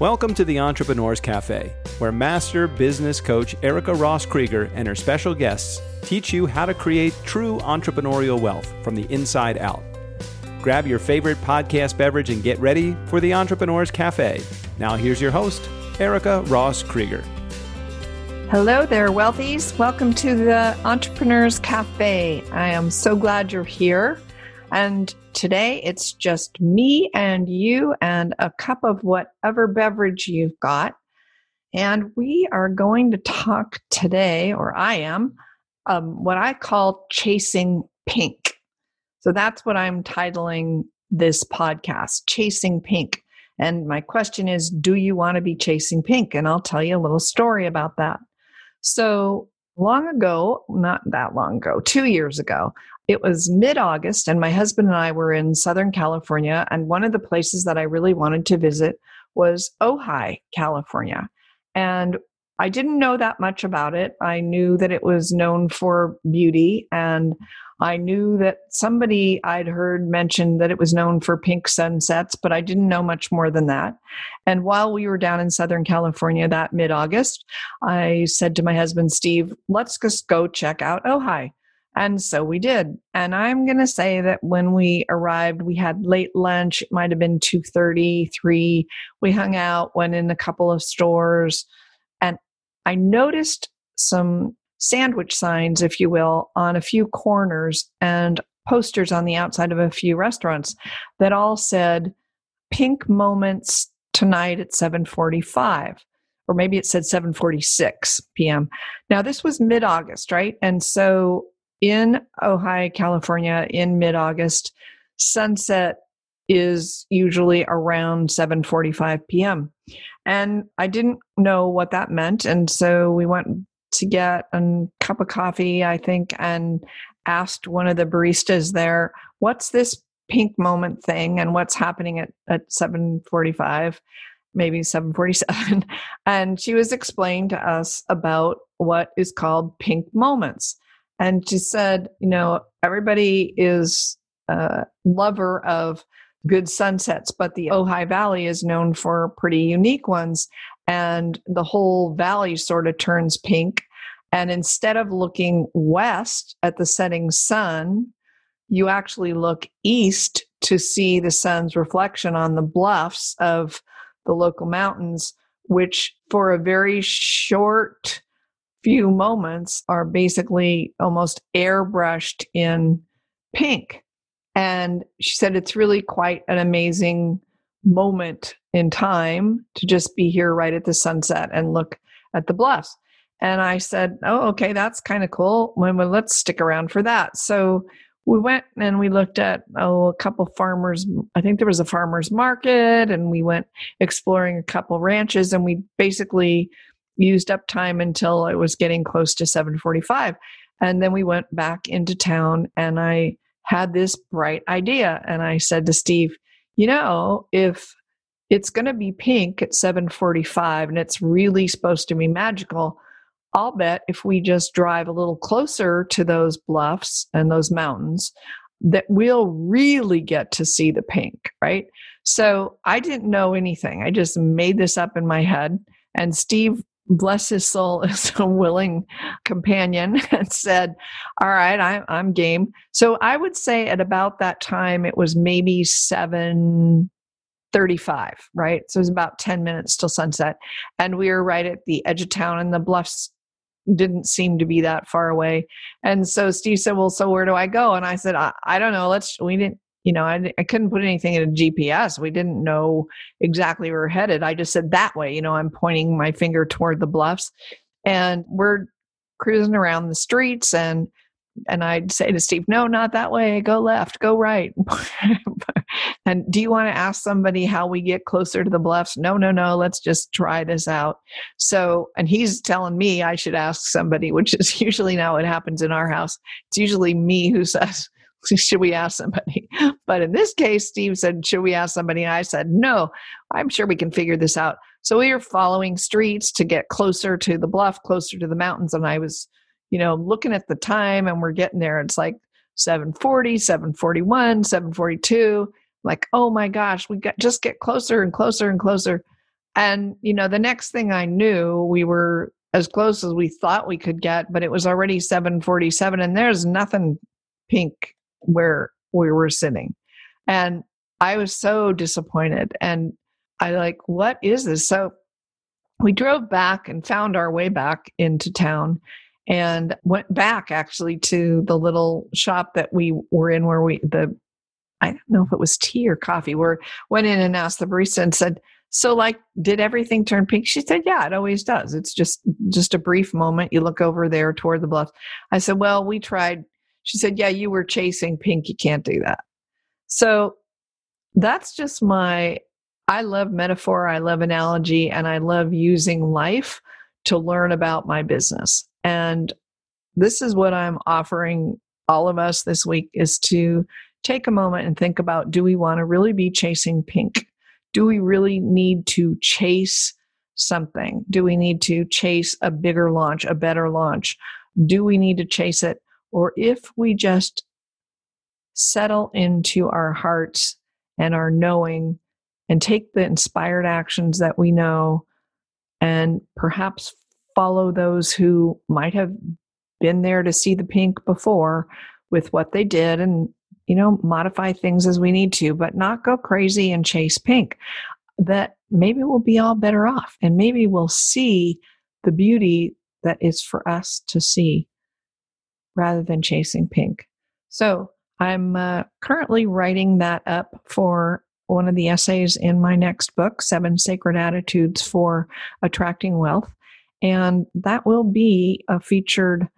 Welcome to the Entrepreneurs Cafe, where master business coach Erica Ross Krieger and her special guests teach you how to create true entrepreneurial wealth from the inside out. Grab your favorite podcast beverage and get ready for the Entrepreneurs Cafe. Now, here's your host, Erica Ross Krieger. Hello there, wealthies. Welcome to the Entrepreneurs Cafe. I am so glad you're here. And today it's just me and you and a cup of whatever beverage you've got. And we are going to talk today, or I am, um, what I call chasing pink. So that's what I'm titling this podcast, Chasing Pink. And my question is Do you want to be chasing pink? And I'll tell you a little story about that. So, long ago, not that long ago, two years ago, it was mid August, and my husband and I were in Southern California. And one of the places that I really wanted to visit was Ojai, California. And I didn't know that much about it. I knew that it was known for beauty, and I knew that somebody I'd heard mention that it was known for pink sunsets, but I didn't know much more than that. And while we were down in Southern California that mid August, I said to my husband, Steve, let's just go check out Ojai. And so we did. And I'm going to say that when we arrived, we had late lunch. It might have been 2:30, 3. We hung out, went in a couple of stores, and I noticed some sandwich signs, if you will, on a few corners and posters on the outside of a few restaurants that all said pink moments tonight at 745 or maybe it said 7:46 p.m. Now this was mid-August, right? And so in Ojai, California in mid-August, sunset is usually around 7:45 p.m. And I didn't know what that meant and so we went to get a cup of coffee, I think, and asked one of the baristas there, "What's this pink moment thing and what's happening at at 7:45?" maybe 747 and she was explaining to us about what is called pink moments and she said, you know, everybody is a lover of good sunsets, but the Ojai Valley is known for pretty unique ones. And the whole valley sort of turns pink. And instead of looking west at the setting sun, you actually look east to see the sun's reflection on the bluffs of the local mountains, which for a very short few moments are basically almost airbrushed in pink. And she said it's really quite an amazing moment in time to just be here right at the sunset and look at the bluffs. And I said, Oh, okay, that's kind of cool. Well, let's stick around for that. So we went and we looked at oh, a couple farmers. I think there was a farmer's market, and we went exploring a couple ranches, and we basically used up time until it was getting close to 7:45 and then we went back into town and I had this bright idea and I said to Steve, you know, if it's going to be pink at 7:45 and it's really supposed to be magical, I'll bet if we just drive a little closer to those bluffs and those mountains that we'll really get to see the pink, right? So I didn't know anything. I just made this up in my head and Steve bless his soul, is a willing companion and said, All right, I, I'm game. So I would say at about that time, it was maybe 7:35, right? So it was about 10 minutes till sunset. And we were right at the edge of town, and the bluffs didn't seem to be that far away. And so Steve said, Well, so where do I go? And I said, I, I don't know. Let's, we didn't, you know, I, I couldn't put anything in a GPS. We didn't know exactly where we're headed. I just said that way, you know, I'm pointing my finger toward the bluffs and we're cruising around the streets and and I'd say to Steve, no, not that way. Go left, go right. and do you want to ask somebody how we get closer to the bluffs? No, no, no. Let's just try this out. So, and he's telling me I should ask somebody, which is usually now what happens in our house. It's usually me who says, should we ask somebody? But in this case, Steve said, should we ask somebody? And I said, no, I'm sure we can figure this out. So we were following streets to get closer to the bluff, closer to the mountains. And I was, you know, looking at the time and we're getting there. It's like 740, 741, 742. Like, oh my gosh, we got just get closer and closer and closer. And, you know, the next thing I knew, we were as close as we thought we could get, but it was already 747 and there's nothing pink where we were sitting. And I was so disappointed. And I like, what is this? So we drove back and found our way back into town and went back actually to the little shop that we were in where we the I don't know if it was tea or coffee, where went in and asked the barista and said, So like did everything turn pink? She said, Yeah, it always does. It's just just a brief moment. You look over there toward the bluff. I said, Well, we tried. She said, Yeah, you were chasing pink. You can't do that. So that's just my I love metaphor, I love analogy, and I love using life to learn about my business. And this is what I'm offering all of us this week is to take a moment and think about do we want to really be chasing pink? Do we really need to chase something? Do we need to chase a bigger launch, a better launch? Do we need to chase it? Or if we just settle into our hearts and our knowing and take the inspired actions that we know and perhaps follow those who might have been there to see the pink before with what they did and you know modify things as we need to but not go crazy and chase pink. That maybe we'll be all better off and maybe we'll see the beauty that is for us to see rather than chasing pink so i'm uh, currently writing that up for one of the essays in my next book, Seven Sacred Attitudes for Attracting Wealth. And that will be a featured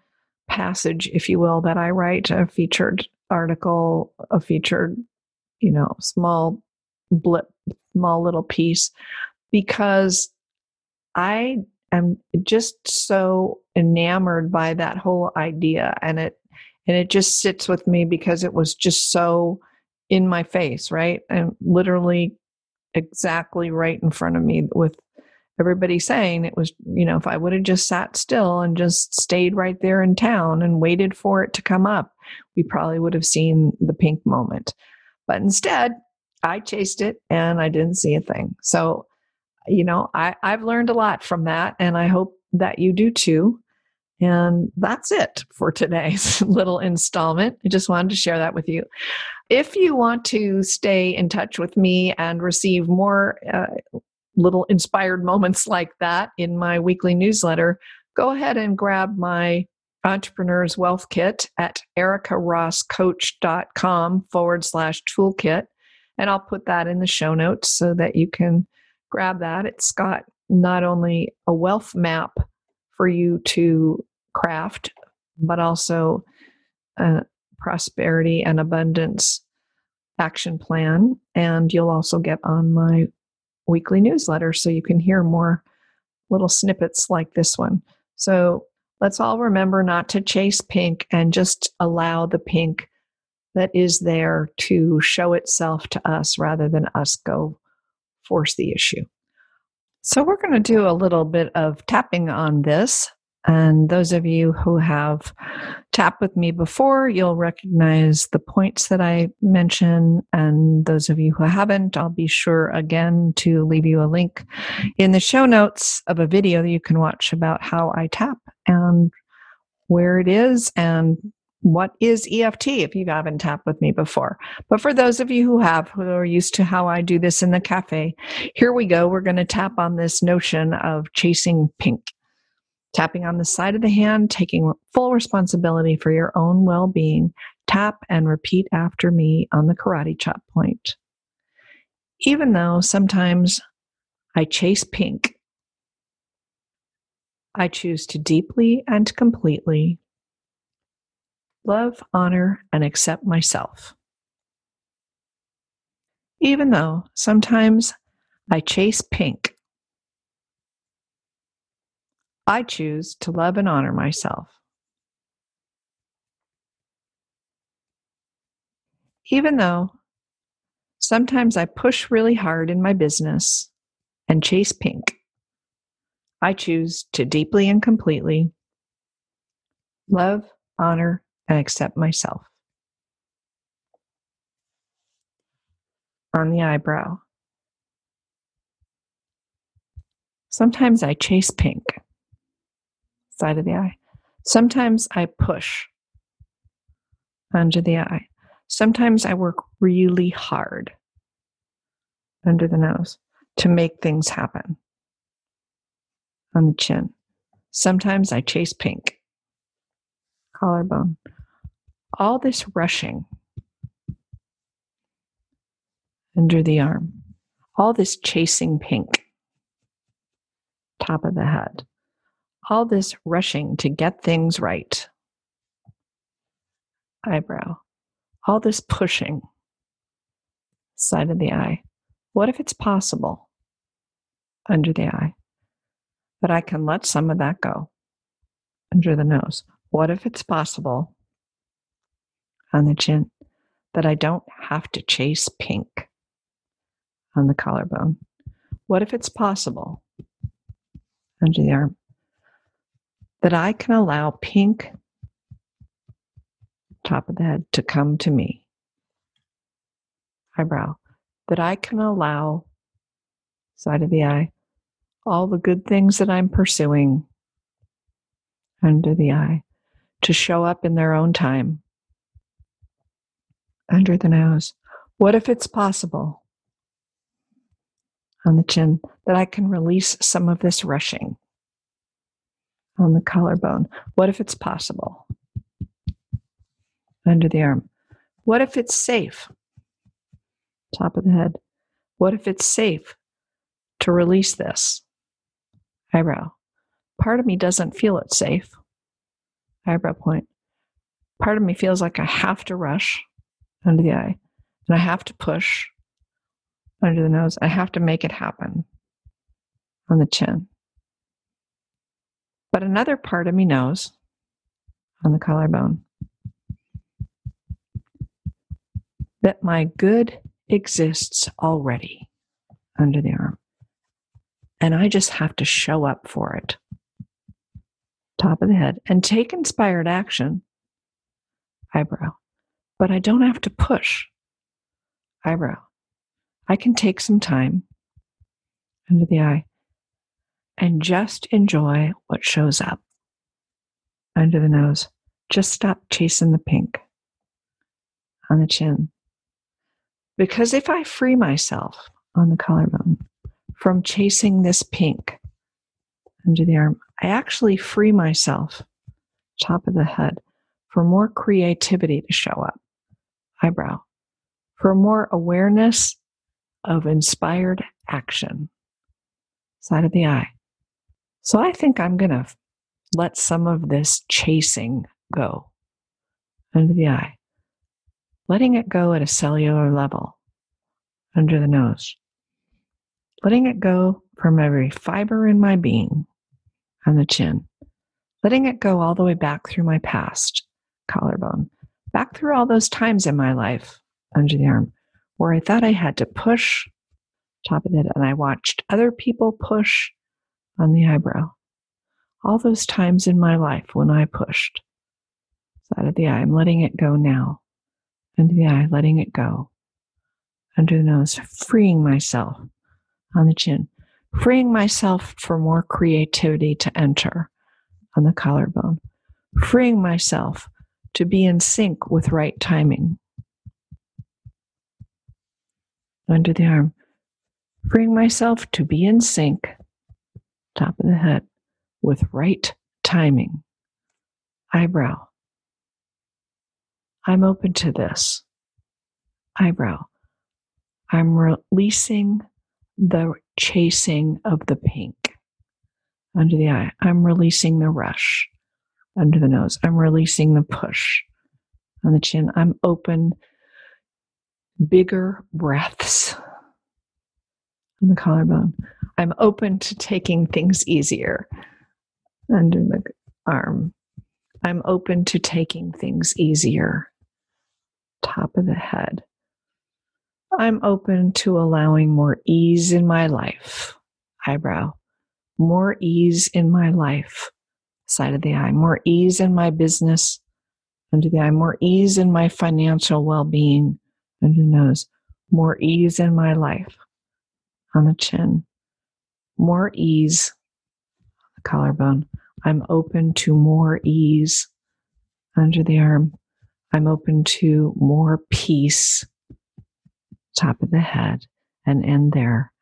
passage, if you will, that I write, a featured article, a featured, you know, small blip, small little piece, because I am just so enamored by that whole idea. And it, and it just sits with me because it was just so in my face, right? And literally exactly right in front of me with everybody saying it was, you know, if I would have just sat still and just stayed right there in town and waited for it to come up, we probably would have seen the pink moment. But instead, I chased it and I didn't see a thing. So, you know, I, I've learned a lot from that, and I hope that you do too. And that's it for today's little installment. I just wanted to share that with you. If you want to stay in touch with me and receive more uh, little inspired moments like that in my weekly newsletter, go ahead and grab my Entrepreneur's Wealth Kit at ericarosscoach.com forward slash toolkit. And I'll put that in the show notes so that you can grab that. It's got not only a wealth map for you to craft, but also a prosperity and abundance action plan. And you'll also get on my weekly newsletter so you can hear more little snippets like this one. So let's all remember not to chase pink and just allow the pink that is there to show itself to us rather than us go force the issue. So, we're going to do a little bit of tapping on this. And those of you who have tapped with me before, you'll recognize the points that I mention. And those of you who haven't, I'll be sure again to leave you a link in the show notes of a video that you can watch about how I tap and where it is and what is EFT if you haven't tapped with me before. But for those of you who have, who are used to how I do this in the cafe, here we go. We're going to tap on this notion of chasing pink tapping on the side of the hand, taking full responsibility for your own well being. Tap and repeat after me on the karate chop point. Even though sometimes I chase pink, I choose to deeply and completely love, honor, and accept myself. Even though sometimes I chase pink, I choose to love and honor myself. Even though sometimes I push really hard in my business and chase pink, I choose to deeply and completely love, honor, and accept myself. On the eyebrow. Sometimes I chase pink, side of the eye. Sometimes I push under the eye. Sometimes I work really hard under the nose to make things happen on the chin. Sometimes I chase pink, collarbone. All this rushing under the arm, all this chasing pink, top of the head, all this rushing to get things right, eyebrow, all this pushing, side of the eye. What if it's possible under the eye? But I can let some of that go under the nose. What if it's possible on the chin that I don't have to chase pink on the collarbone? What if it's possible under the arm that I can allow pink top of the head to come to me? Eyebrow that I can allow side of the eye all the good things that I'm pursuing under the eye to show up in their own time under the nose. What if it's possible on the chin that I can release some of this rushing on the collarbone? What if it's possible under the arm? What if it's safe? Top of the head. What if it's safe to release this eyebrow. Part of me doesn't feel it safe. Eyebrow point. Part of me feels like I have to rush under the eye and I have to push under the nose. I have to make it happen on the chin. But another part of me knows on the collarbone that my good exists already under the arm and I just have to show up for it. Top of the head and take inspired action. Eyebrow. But I don't have to push. Eyebrow. I can take some time under the eye and just enjoy what shows up under the nose. Just stop chasing the pink on the chin. Because if I free myself on the collarbone, from chasing this pink under the arm. I actually free myself, top of the head, for more creativity to show up, eyebrow, for more awareness of inspired action, side of the eye. So I think I'm going to let some of this chasing go. Under the eye, letting it go at a cellular level. Under the nose. Letting it go from every fiber in my being on the chin, letting it go all the way back through my past collarbone, back through all those times in my life under the arm where I thought I had to push top of it and I watched other people push on the eyebrow. All those times in my life when I pushed side of the eye, I'm letting it go now. Under the eye, letting it go. Under the nose, freeing myself on the chin, freeing myself for more creativity to enter on the collarbone, freeing myself to be in sync with right timing under the arm, freeing myself to be in sync, top of the head, with right timing, eyebrow. I'm open to this. Eyebrow. I'm releasing the chasing of the pink under the eye. I'm releasing the rush under the nose. I'm releasing the push on the chin. I'm open, bigger breaths on the collarbone. I'm open to taking things easier under the arm. I'm open to taking things easier. Top of the head. I'm open to allowing more ease in my life. Eyebrow. More ease in my life. Side of the eye. More ease in my business. Under the eye. More ease in my financial well being. Under the nose. More ease in my life. On the chin. more ease, the collarbone. I'm open to more ease under the arm. I'm open to more peace, top of the head, and end there.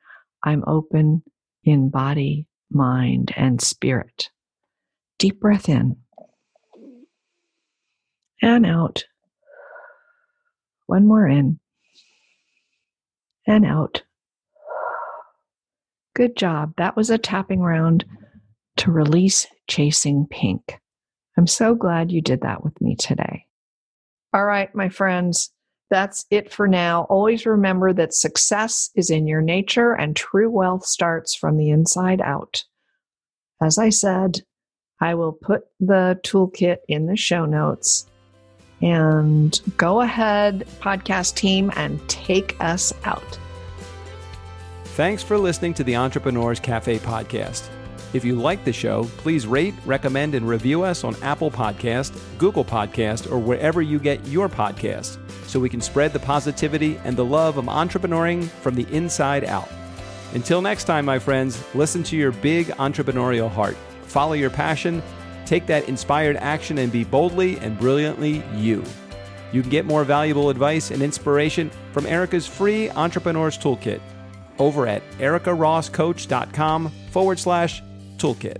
I'm open in body, mind, and spirit. Deep breath in and out. One more in and out. Good job. That was a tapping round to release chasing pink. I'm so glad you did that with me today. All right, my friends, that's it for now. Always remember that success is in your nature and true wealth starts from the inside out. As I said, I will put the toolkit in the show notes. And go ahead, podcast team, and take us out. Thanks for listening to the Entrepreneurs Cafe podcast. If you like the show, please rate, recommend, and review us on Apple Podcast, Google Podcast, or wherever you get your podcasts so we can spread the positivity and the love of entrepreneuring from the inside out. Until next time, my friends, listen to your big entrepreneurial heart, follow your passion, take that inspired action, and be boldly and brilliantly you. You can get more valuable advice and inspiration from Erica's free Entrepreneurs Toolkit over at ericarosscoach.com forward slash toolkit.